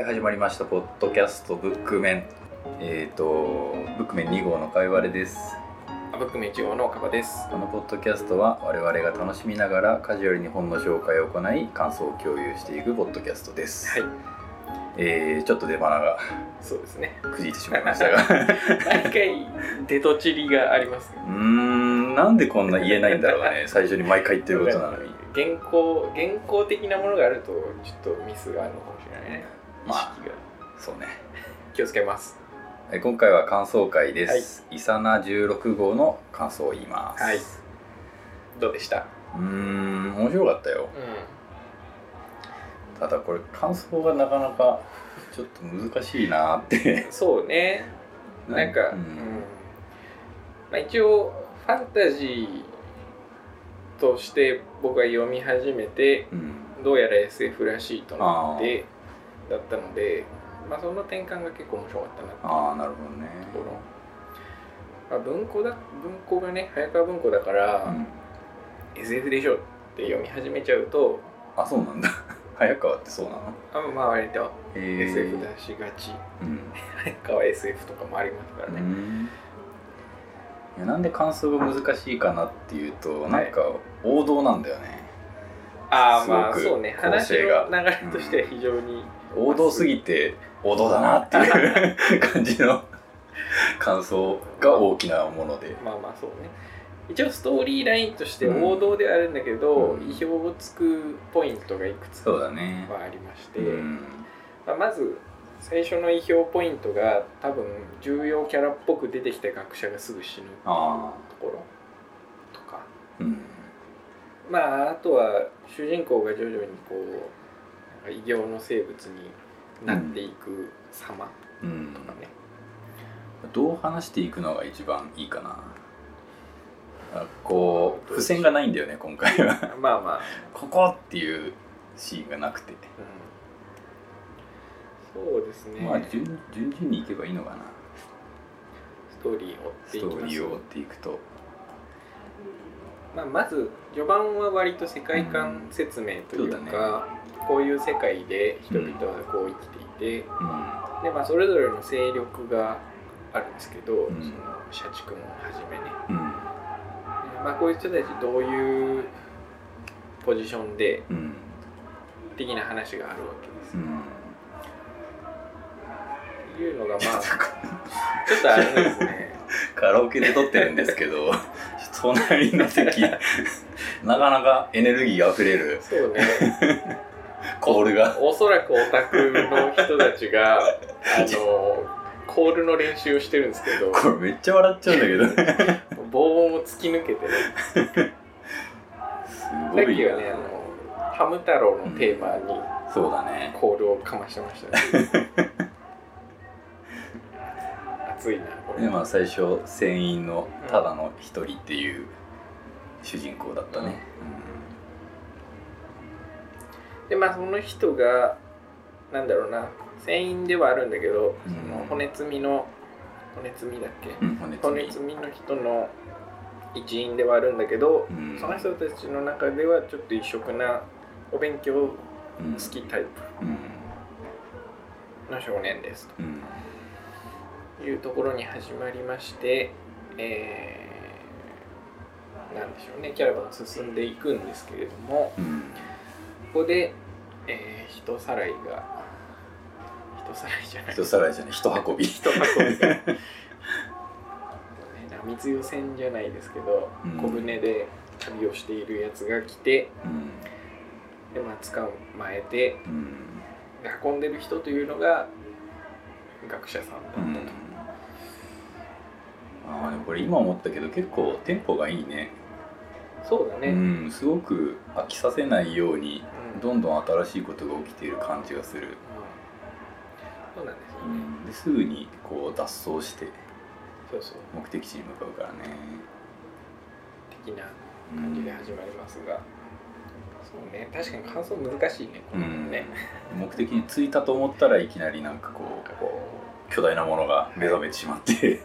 はい、始まりました。ポッドキャストブックメン。えっ、と、ブックメン2号のかいわれです。ブックメン1号のカバです。このポッドキャストは我々が楽しみながらカジュアルに本の紹介を行い感想を共有していくポッドキャストです。はい、えーちょっと出花がそうですね。くじいてしまいましたが。毎回出とちりがありますね うーん、なんでこんな言えないんだろうね。最初に毎回言ってることなのに。原稿原稿的なものがあるとちょっとミスがあるのかもしれないね。意まあそうね。気をつけます。え今回は感想会です。イサナ16号の感想を言います。はいどうでした？うーん、面白かったよ。うただこれ感想がなかなかちょっと難しいなってん。そうね。なんか、ううんんまあ一応ファンタジーとして僕が読み始めてうんどうやら SF らしいとなってだったので、まあその転換が結構面白かったなっああなるほどね。ところ、まあ、文庫だ文庫がね早川文庫だから、うん。SF でしょって読み始めちゃうとあそうなんだ。早川ってそうなの？あまあ割と SF 出しがち。うん。早川 SF とかもありますからね、うん。いやなんで感想が難しいかなっていうとはい。なんか王道なんだよねああまあそうね。構話の流れとしては非常に、王道すぎて王道だなっていう感じの 感想が大きなもので。まあまあそうね。一応ストーリーラインとして王道ではあるんだけど、うん。意表をつくポイントがいくつかはありまして、うん。まあ、まず最初の意表ポイントが多分重要キャラっぽく出てきた学者がすぐ死ぬあところとか。あうんまああとは主人公が徐々にこう異形の生物になっていく様うんとかね、どう話していくのが一番いいかな。あこう付箋がないんだよね今回は。まあまあ、ここっていうシーンがなくて、うん、そうですね、まあ順順々にいけばいいのかな。ストーリーを追っていくとまあ、まず序盤は割と世界観説明といううんそうか、こういう世界で人々はこう生きていて、うん。でまあ、それぞれの勢力があるんですけど、うん。その社畜もはじめね、うん。まあ、こういう人たちどういうポジションでうん。的な話があるわけですっていうのがまあちょっとあれですね。カラオケで撮ってるんですけど隣の席 なかなかエネルギーあふれる。そうね。コールが。おそらくオタクの人たちが あのコールの練習をしてるんですけど。これめっちゃ笑っちゃうんだけど。す防音を突き抜けてね。さごいよ。っきはねあのハム太郎のテーマにそうだね。コールをかましてましたね。熱いなでまあ最初船員のただの一人っていう主人公だったね、でまあその人がなんだろうな船員ではあるんだけど、うん。その骨積みの骨積みだっけ、うん、骨積み。の人の一員ではあるんだけど、うん。その人たちの中ではちょっと異色なお勉強好うんきタイうん。プの少年ですいうところに始まりまして、えーなんでしょうね。キャラバン進んでいくんですけれどもうんここで、えー人さらいが人さらいじゃない。人さらいじゃない。人運び。人運び。が ね波強船じゃないですけど、うん。小舟で旅をしているやつが来てうん。で、まあ、捕まえてうん。で運んでる人というのが学者さんだったと、うんあこれ今思ったけど結構テンポがいいね。そうだね、うんすごく飽きさせないようにうん。どんどん新しいことが起きている感じがする、うん。そうなんですよね、うん、ですぐにこう脱走してそうそう。目的地に向かうからね。的な感じで始まりますが、そうね。確かに感想難しいねこのね、目的に着いたと思ったらいきなりなんかこなんかこう。巨大なものが目覚めてしまって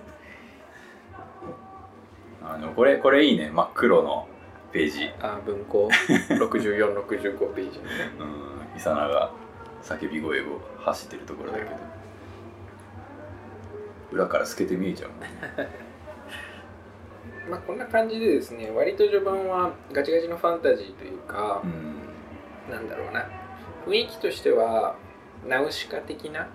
あのこれこれいいね。真っ黒のページ。うあ文庫。6465ページ。のねうん。イサナが叫び声を走ってるところだけど。裏から透けて見えちゃう まあこんな感じでですね割と序盤はガチガチのファンタジーというかう、ん。なんだろうな。雰囲気としてはナウシカ的な？ナ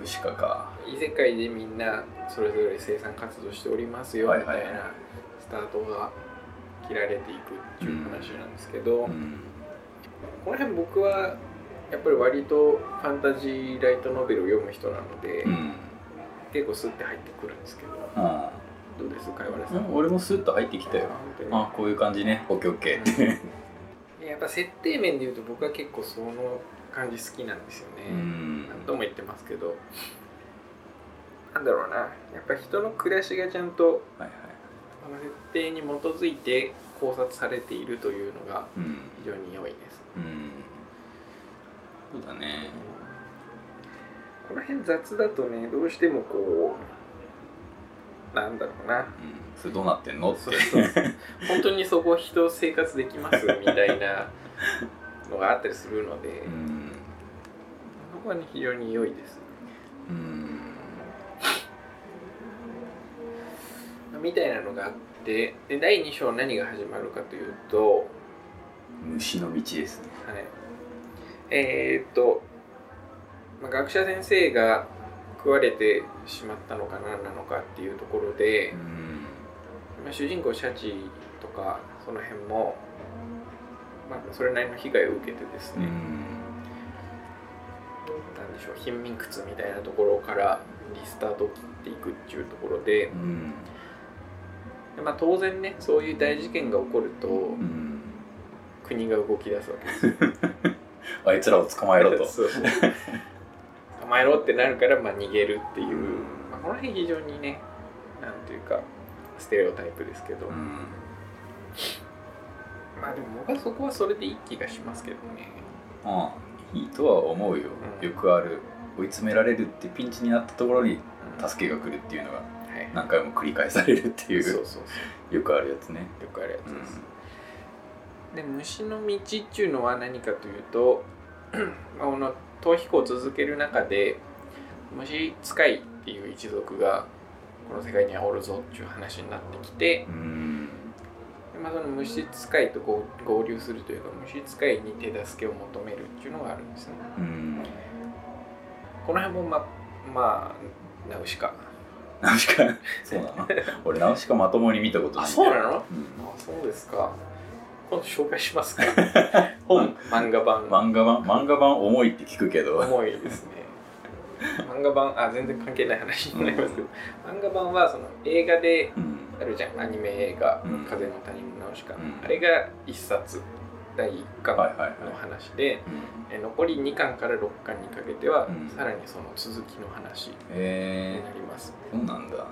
ウシカか。異世界でみんなそれぞれ生産活動しておりますよみたいなスタートが切られていくっていう話なんですけど、うん。この辺僕はやっぱり割とファンタジーライトノベルを読む人なので、うん。結構スッて入ってくるんですけどあどうですか岩原さん、あ俺もスッと入ってきたよ。あこういう感じね。オッケーオッケー。ってやっぱ設定面で言うと僕は結構その感じ好きなんですよね、うん。何度も言ってますけどなんだろうな。やっぱ人の暮らしがちゃんとはいはいこの設定に基づいて考察されているというのがうん非常に良いです。うん。そうだね。この辺雑だとねどうしてもこうなんだろうな。うん。それどうなってんの？って。そうそうそう。本当にそこ人生活できますみたいなのがあったりするので、うん。そこはね非常に良いです。うんみたいなのがあってで第2章何が始まるかというと、虫の道ですね。はい、えーっと、まあ、学者先生が食われてしまったのか何なのかっていうところで、うん。まあ、主人公シャチとかその辺も、まあ、それなりの被害を受けてですね、うん。なんでしょう貧民窟みたいなところからリスタートを切っていくっていうところでうん。で、まあ、当然ねそういう大事件が起こるとうん国が動き出すわけです。よ。あいつらを捕まえろと。捕まえろってなるから、まあ、逃げるっていう、まあ、この辺非常にねなんていうかステレオタイプですけど、うん。まあでも僕はそこはそれでいい気がしますけどね。ああいいとは思うよ、うん。よくある追い詰められるってピンチになったところに助けが来るっていうのが。はい、何回も繰り返されるっていうそうそうそうよくあるやつねよくあるやつうんです。で虫の道っていうのは何かというと まあこの逃避行を続ける中で虫使いっていう一族がこの世界にはおるぞっていう話になってきて、うんでまあ、その虫使いと合合流するというか虫使いに手助けを求めるっていうのがあるんですね。うんこの辺もままあナウシカ。ナウシカ。そうなの？俺ナウシカまともに見たことないあそうなの？うん。あそうですか。今度紹介しますか。本。漫画版。漫画版？漫画版重いって聞くけど。重いですね。漫画版あ全然関係ない話になりますけど、漫画版はその映画でうん。あるじゃん。アニメ映画「うん。風の谷のナウシカ」うん。あれが一冊第1巻の話で、残り2巻から6巻にかけては、うん。さらにその続きの話になります、そうなんだ。はい。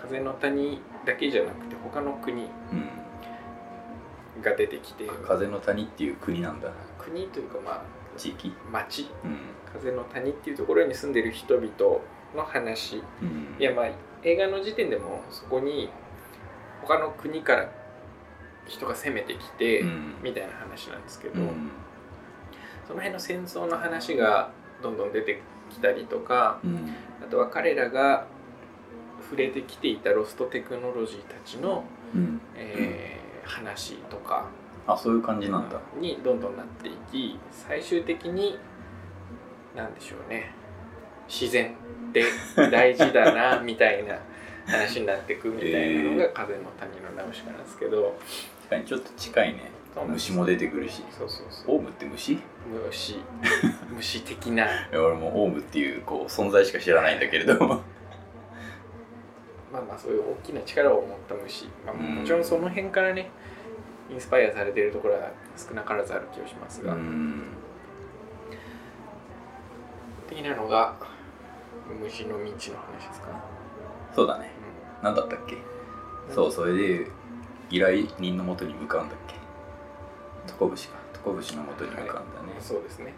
風の谷だけじゃなくて他の国うん。が出てきて風の谷っていう国なんだ。国というかまあ地域。町。うん。風の谷っていうところに住んでる人々の話。うん。いやまあ映画の時点でもそこに他の国から人が攻めてきて、うん。みたいな話なんですけど、うん。その辺の戦争の話がどんどん出てきたりとかうん。あとは彼らが触れてきていたロストテクノロジーたちの、うん。えー話とかあそういう感じなんだ。にどんどんなっていき最終的に何でしょうね。自然って大事だなみたいな話になっていくみたいなのが「風の谷のナウシカ」なんですけど、確かにちょっと近いね。虫も出てくるし。そうそうそう。オウムって虫？い虫。虫的な。や俺もオウムっていうこう存在しか知らないんだけれども。まあまあそういう大きな力を持った虫、まあ、うん。もちろんその辺からねインスパイアされているところは少なからずある気がしますが、うん。的なのが虫の道の話ですか、そうだね何だったっけ？うん。そうそれで依頼人のもとに向かうんだっけ？トコブシか。トコブシのもとに向かうんだね、そうですね。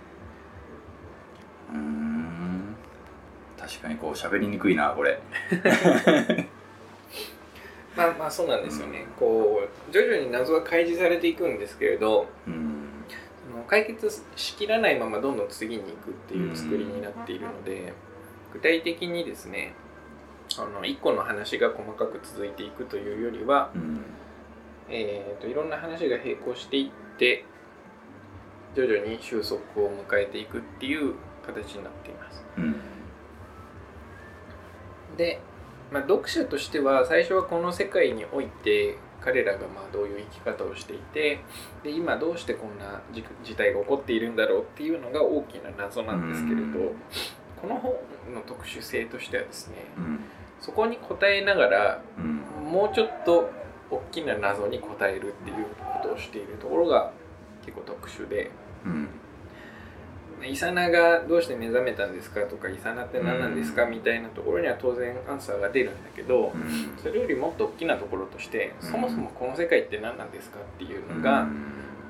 うーん。確かにこう喋りにくいなこれ。まあまあそうなんですよね、こう徐々に謎は開示されていくんですけれどうん。その解決しきらないままどんどん次に行くっていう作りになっているので、具体的にですねあの1個の話が細かく続いていくというよりは、うん。えー、といろんな話が並行していって徐々に収束を迎えていくっていう形になっています。うん。で、まあ、読者としては最初はこの世界において彼らがまあどういう生き方をしていてで今どうしてこんな事事態が起こっているんだろうっていうのが大きな謎なんですけれど、うん。この本の特殊性としてはですねうんそこに答えながらうん。もうちょっと大きな謎に答えるっていうことをしているところが結構特殊で。うん。イサナがどうして目覚めたんですかとかイサナって何なんですかうん。みたいなところには当然アンサーが出るんだけどうん。それよりもっと大きなところとしてうん。そもそもこの世界って何なんですかっていうのが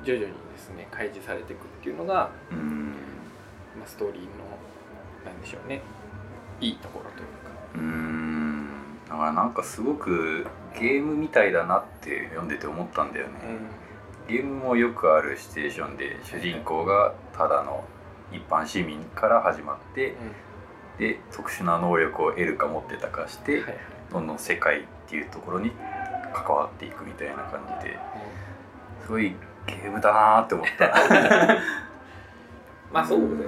徐々にですね開示されていくっていうのが、うん。まあ、ストーリーのなんでしょうねいいところというか。うんだからなんかすごくゲームみたいだなって読んでて思ったんだよね、ゲームもよくあるシチュエーションで主人公がただの一般市民から始まってで特殊な能力を得るか持ってたかして、はいはい。どんどん世界っていうところに関わっていくみたいな感じですごいゲームだなーって思った。まあそうだよね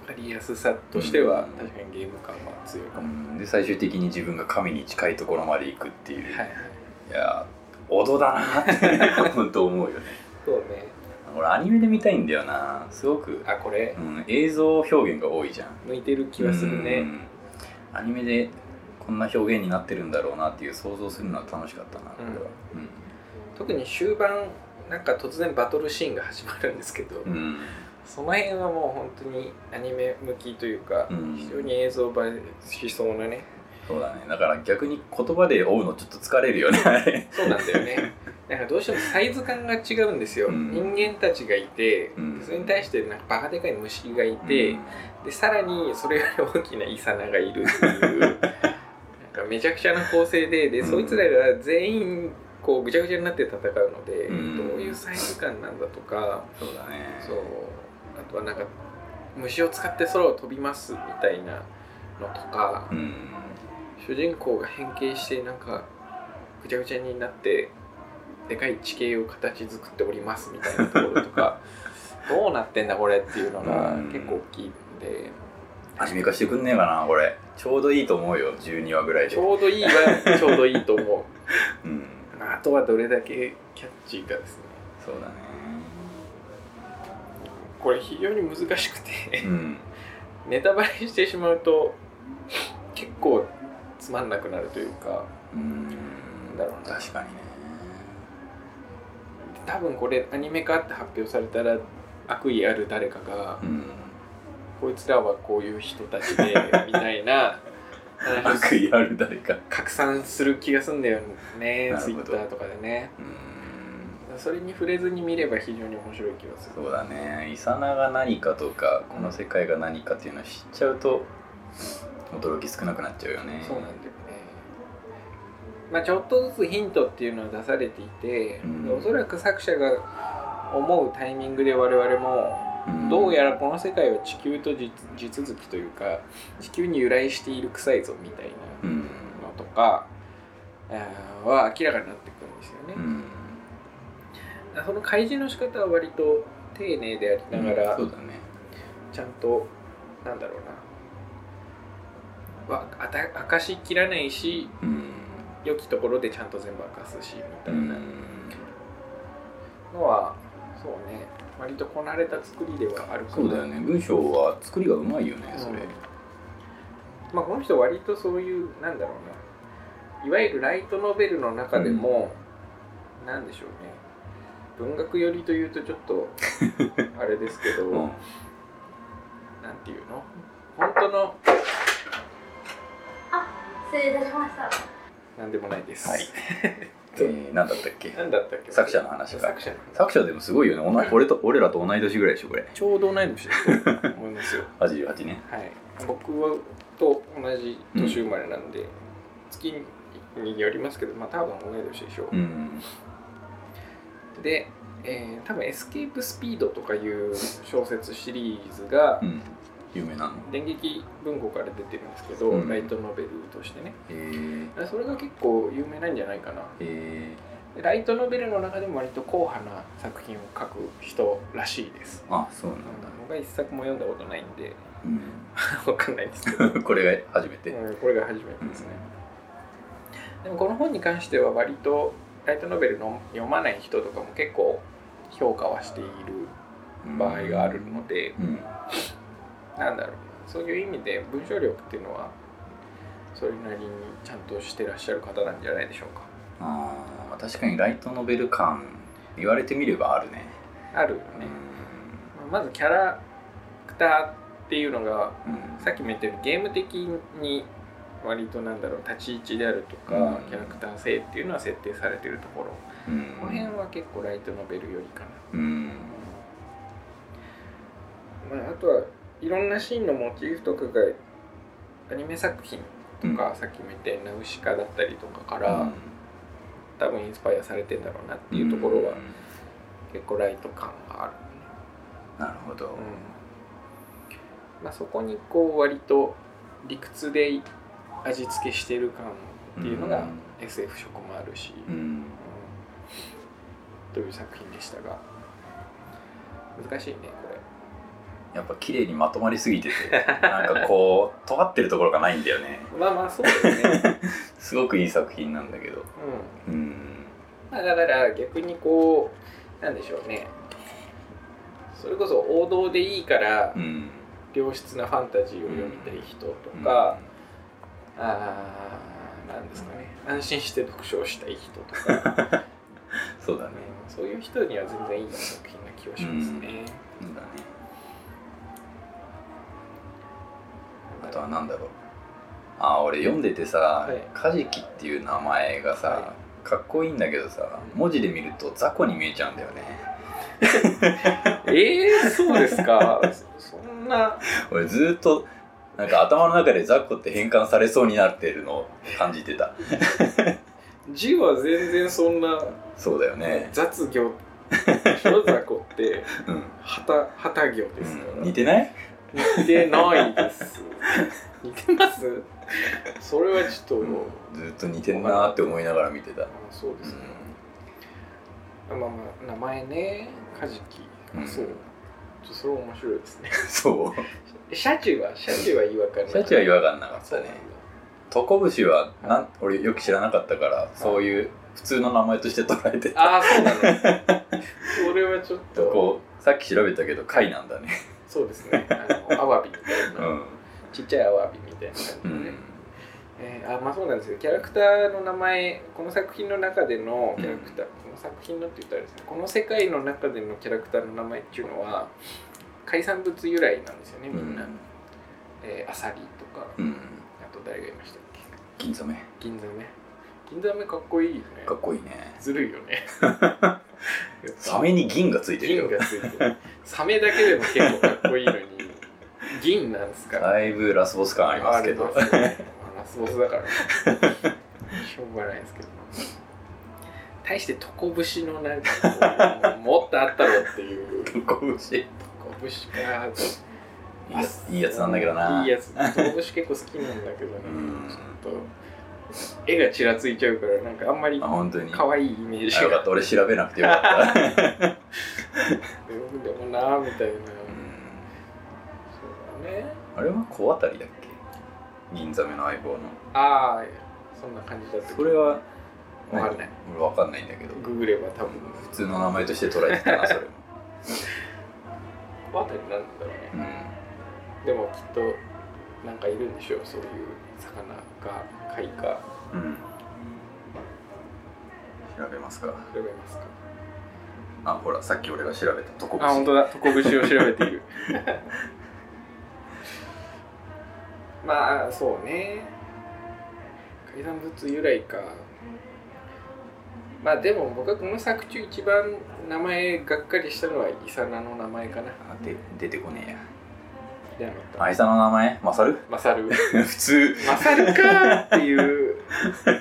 分かりやすさとしてはうん。確かにゲーム感は強いかうも、ん。で最終的に自分が神に近いところまで行くっていう、はいはい。いやー王道だなーって本当思うよね。そうね。俺アニメで見たいんだよな。すごく、あこれ？うん、映像表現が多いじゃん。向いてる気はするうねん。アニメでこんな表現になってるんだろうなっていう想像するのは楽しかったなこれは。特に終盤なんか突然バトルシーンが始まるんですけど、うん、うんその辺はもう本当にアニメ向きというか、うん。非常に映像映えしそうなね。そうだね。だから逆に言葉で追うのちょっと疲れるよね。そうなんだよね。なんかどうしてもサイズ感が違うんですよ、うん。人間たちがいて、うん。それに対してなんかバカでかい虫がいて、でさらにそれより大きなイサナがいるっていう。なんかめちゃくちゃな構成でで、うん。そいつらが全員こうぐちゃぐちゃになって戦うので、うん。どういうサイズ感なんだとか。そうだね。そうあとはなんか虫を使って空を飛びますみたいなのとか、うん主人公が変形してなんかぐちゃぐちゃになってでかい地形を形作っておりますみたいなところとか どうなってんだこれっていうのがうん。結構大きいんで。アニメ化してくんねえかなこれ。ちょうどいいと思うよ12話ぐらいで。ちょうどいいは ちょうどいいと思う。うん。あとはどれだけキャッチーかですね。そうだねこれ非常に難しくて。うん。ネタバレしてしまうと結構つまんなくなるというかうん。だろうな。確かにね。多分これアニメ化って発表されたら悪意ある誰かがうん。こいつらはこういう人たちで みたいな話悪意ある誰か。拡散する気がすんだよねツイッターとかでね。うんそれに触れずに見れば非常に面白い気がする。そうだね。イサナが何かとかこの世界が何かっていうのを知っちゃうと驚き少なくなっちゃうよね。そうなんだよね。まあちょっとずつヒントっていうのは出されていて、うん。おそらく作者が思うタイミングで我々もうん。どうやらこの世界は地球と地地続きというか地球に由来している臭いぞみたいなうん。のとか、は明らかになってくるんですよね。うんその開示の仕方は割と丁寧でありながら、そうだね。ちゃんとなんだろうな。わあた明かしきらないしうん。良きところでちゃんと全部明かすしみたういな。ん。のは、そうね。割とこなれた作りではあるかな。そうだよね。文章は作りがうまいよねそれ。まあこの人割とそういうなんだろうな。いわゆるライトノベルの中でも、なんでしょうね文学寄りというとちょっと あれですけど、うん。なんていうの？本当の？失礼いたしました。なんでもないです。はい。えー、何だったっけ？なんだったっけ？作者の話か作者の作者でもすごいよね。おな俺と俺らと同い年ぐらいでしょこれ。ちょうど同い年だと思いますよ。88ねはい。僕はと同じ年生まれなんで、月によりますけど、まあ多分同い年でしょう。うんで、えー多分「エスケープスピード」とかいう小説シリーズがうん。有名なの？電撃文庫から出てるんですけど、うん。ライトノベルとしてね。へえそれが結構有名なんじゃないかな。へでライトノベルの中でも割と硬派な作品を書く人らしいです。あそうなんだ。僕は一作も読んだことないんでう わかんないですけど、ん これが初めて。うんこれが初めてですね、でもこの本に関しては割とライトノベルの読まない人とかも結構評価はしている場合があるので、うん。なんだろう。そういう意味で文章力っていうのはそれなりにちゃんとしてらっしゃる方なんじゃないでしょうか。あー確かにライトノベル感言われてみればあるね。あるよね、まずキャラクターっていうのがうん。さっきも言ったようにゲーム的に割となんだろう立ち位置であるとか、うん。キャラクター性っていうのは設定されてるところ。うん。この辺は結構ライトノベルよりかな、うん。まあ、あとはいろんなシーンのモチーフとかがアニメ作品とか、さっきも言ったようなナウシカだったりとかから、多分インスパイアされてんだろうなっていうところはん。結構ライト感がある、なるほど。うん。まあ、そこにこう割と理屈で味付けしてる感っていうのが SF 色もあるし、うん。うん。という作品でしたが難しいねこれ。やっぱ綺麗にまとまりすぎててなんかこう尖ってるところがないんだよね。まあまあそうだよね、すごくいい作品なんだけど。うん。うん。まあ、だから逆にこうなんでしょうね。それこそ王道でいいからうん。良質なファンタジーを読みたい人とか、あーなんですかね。安心して読書をしたい人とか、そうだね。ねそういう人には全然いい作品な気はしますね。そうだね。あとは何だろう。あー俺読んでてさい。カジキっていう名前がさ、はかっこいいんだけどさ文字で見ると雑魚に見えちゃうんだよね。えー、そうですか。そんな。俺ずーっとなんか頭の中で雑魚って変換されそうになってるのを感じてた。字は全然そんなそうだよね。雑魚小雑魚って。うん、旗旗魚ですから、うん、似てない？似てないです。似てます？それはちょっと、うん。ずーっと似てんなーって思いながら見てた。あそうですね、まあまあ名前ね。カジキ、うん。そうとそれ面白いですね。そう。シャチはシャチは違和感ないシャチは違和感なかったね。そうなんだトコブシはなん俺よく知らなかったからそういう普通の名前として捉えてた。ああそうなの。それはちょっと。こうさっき調べたけど貝なんだね。そうですね。あのアワビみたいな、うん。ちっちゃいアワビみたいな感じで。ね、うんえーあまあそうなんですよ。キャラクターの名前この作品の中でのキャラクター、この作品のって言ったらですねこの世界の中でのキャラクターの名前っていうのは海産物由来なんですよねみんな、えーアサリとか、うん。あと誰がいましたっけ？銀ザメ銀ザメ銀ザメかっこいいよね。かっこいいね。ずるいよね。サメに銀がついてるよ。銀がついてる。サメだけでも結構かっこいいのに銀なんですか？だいぶラスボス感ありますけどラスボスだからね。しょうがないですけど。対してトコブシのなんかもっとあったろっていう。トコブシ。トコブシかいいやついいやつなんだけどな。いいやつ。トコブシ結構好きなんだけどね。うん。ちょっと絵がちらついちゃうからなんかあんまりあ本当に。可愛いイメージが。あよかった。俺調べなくてよかった。でもなみたいな。うん。そうだね。あれは小当たりだっけ？銀ザメの相棒の。ああそんな感じだった。それはわかんない。俺わかんないんだけど。ググれば多分。普通の名前として捉えてたなそれも。この辺りなんだろうね。うん。でもきっとなんかいるんでしょうそういう魚か貝かうん。調べますか。調べますか。あほらさっき俺が調べたトコブシ。あ本当だ。トコブシを調べている まあそうね。海産物由来か。まあでも僕はこの作中一番名前がっかりしたのはイサナの名前かな。あで出てこねえや。じゃなかった。あいさの名前？マサル？マサル。普通。マサルかーっていう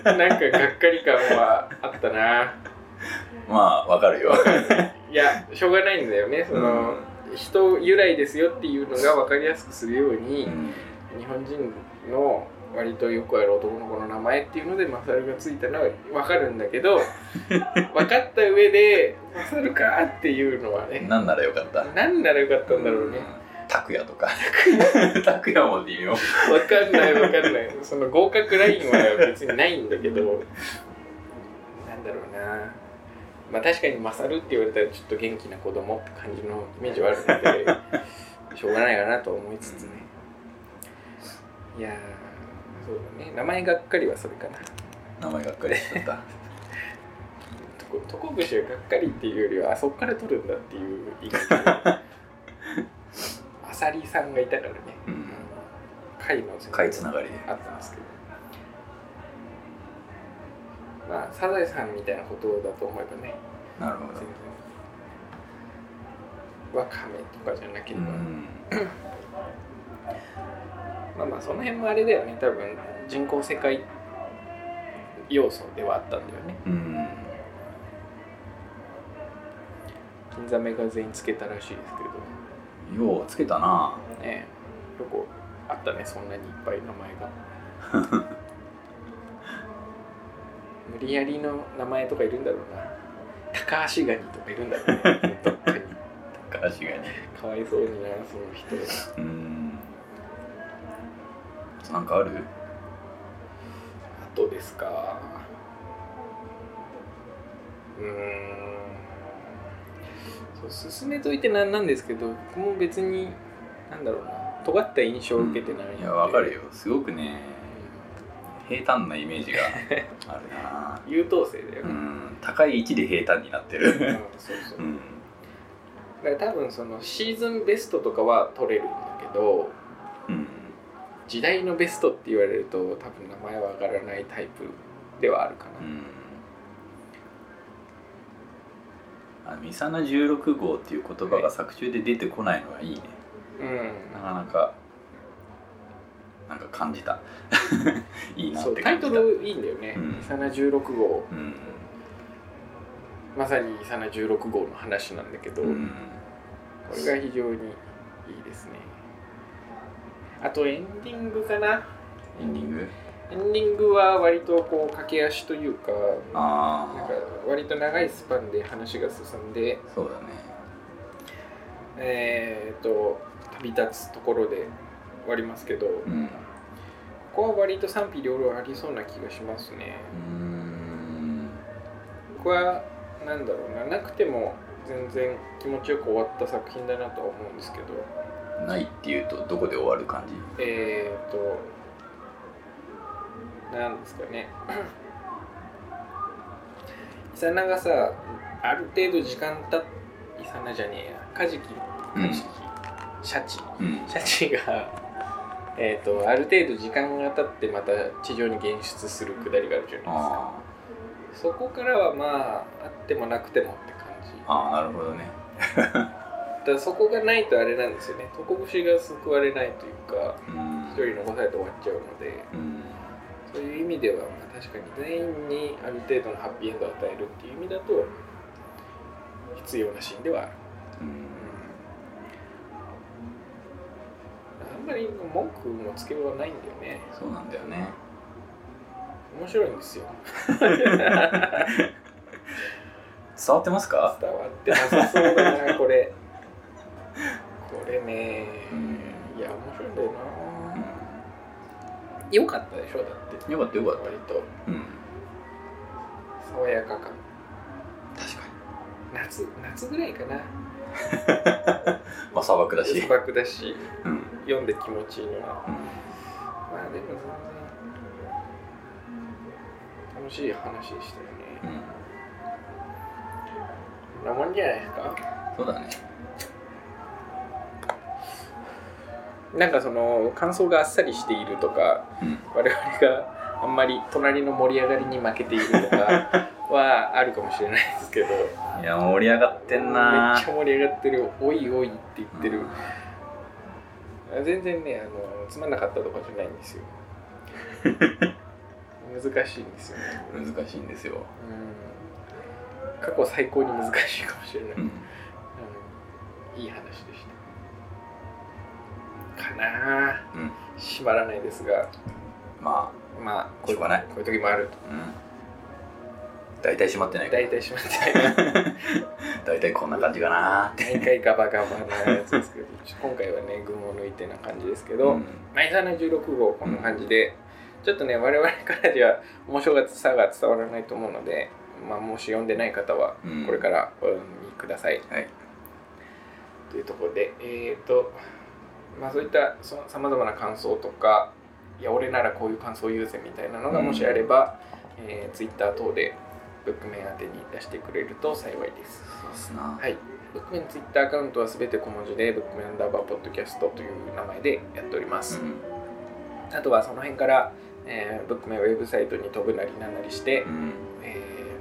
なんかがっかり感はあったな。まあわかるよ。いやしょうがないんだよね。その、人由来ですよっていうのが分かりやすくするように、うん日本人の割とよくある男の子の名前っていうのでマサルがついたのは分かるんだけど 分かった上でマサルかっていうのはねなんならよかった。何ならよかったんだろうね。拓也とか。拓也。も微妙。分かんない分かんない。その合格ラインは別にないんだけどなんだろうな。まあ確かにマサルって言われたらちょっと元気な子供って感じのイメージはあるのでしょうがないかなと思いつつねいやー。そうだね。名前がっかりはそれかな。名前がっかりしちゃった。とこ徳節はがっかりっていうよりはあそっから取るんだっていう意味で あさりさんがいたからね、うん。貝の貝つながりで。あったんですけど。まあサザエさんみたいなことだと思えばね。なるほど。わかめとかじゃなければ、うん まあまあその辺もあれだよね。多分人工世界要素ではあったんだよね。うん。金座メガ全員つけたらしいですけれど。ようつけたな。ね。どこあったねそんなにいっぱい名前が。無理やりの名前とかいるんだろうな。高橋ガニとかいるんだろうね 高橋がねかわいそうになその人。うんなんかある？あとですか。うーん。そう進めといてなんなんですけど僕も別になんだろうな。尖った印象を受けてないので、いやわかるよ。すごくね平坦なイメージが あるな。優等生だよね、うん。高い位置で平坦になってる。うん、そうそう。うん。だから多分そのシーズンベストとかは取れるんだけどうん時代のベストって言われると多分名前は上がらないタイプではあるかな、うん。あミサナ16号っていう言葉が作中で出てこないのはいいね。うん。なかなかなんか感じた。いいなっそうタイトルいいんだよね。うん「イサナ16号。うん」まさにイサナ16号の話なんだけど、うん。これが非常にいいですねあとエンディングかな。エンディング？エンディングは割とこう駆け足というかなんあか割と長いスパンで話が進んであそうだね。えー、と旅立つところで終わりますけど、こうん。こは割と賛否両論ありそうな気がしますね。うーん。ここはなんだろうな。なくても全然気持ちよく終わった作品だなとは思うんですけどないっていうとどこで終わる感じ？えー、となんですかね。イサナがさある程度時間たっイサナじゃねえや。カジキうん。カジキ、シャチ。うん。シャチが、えー、とある程度時間が経ってまた地上に現出するくだりがあるじゃないですか。あそこからはまああってもなくてもって感じ。あああなるほどねだそこがないとあれなんですよね。床節が救われないというかうん。一人残されて終わっちゃうので。うん。そういう意味では、まあ、確かに全員にある程度のハッピーエンドを与えるっていう意味だと必要なシーンではある、うん。あんまり文句のつけようはないんだよね。そうなんだよね。面白いんですよ。伝わってますか？伝わってなさそうだなこれね、うん。いや面白いんだような、よかったでしょだって。んよかったよかった割と。うん。爽やか感。確か夏夏ぐらいかな。に まあ砂漠だし。砂漠だし。うん。読んで気持ちいいのは。うん。まあでも全然楽しい話でしたよね。うんなもんじゃないですか？そうだねなんかその感想があっさりしているとかうん。我々があんまり隣の盛り上がりに負けているとかは あるかもしれないですけど。いや盛り上がってんめなっちゃ盛り上がってる。おいおいって言ってる、全然ねあのつまんなかったとかじゃないんですよ。難しいんですよね。難しいんですよ。うん。過去最高に難しいかもしれない、うん。いい話でしたかな。あうん。縛らないですが。ままあこういうない。こういう時もあると。あうん。大体閉まってない大体しまって 大体こんな感じかなーって。毎回ガバガバなやつですけど今回はね群を抜いてな感じですけど、うん。の16号こんな感じで、ちょっとね我々からじゃ面白さが伝わらないと思うので、まあ、もし読んでない方はうん。これからお読みください、はい。というところでえっ、とまあそういったさまざまな感想とかいや俺ならこういう感想を言うぜみたいなのがうん。もしあれば、えー、Twitter 等でブックメン宛てに出してくれると幸いです。そうっすな。はい。ブックメンツイッターアカウントはすべて小文字で、ブックメンアンダーバーポッドキャストという名前でやっております。うん。あとはその辺から、えーブックメンウェブサイトに飛ぶなりなんなりして、うん。え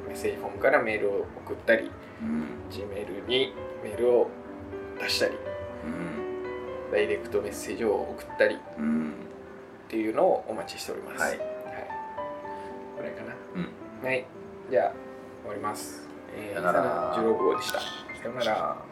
ーメッセージフォームからメールを送ったり、うん。Gmail にメールを出したり、うんダイレクトメッセージを送ったりっうんていうのをお待ちしております。はいはい。これかな。うんはい。じゃあ、終わります。えー、さよなら16号でした。さよなら。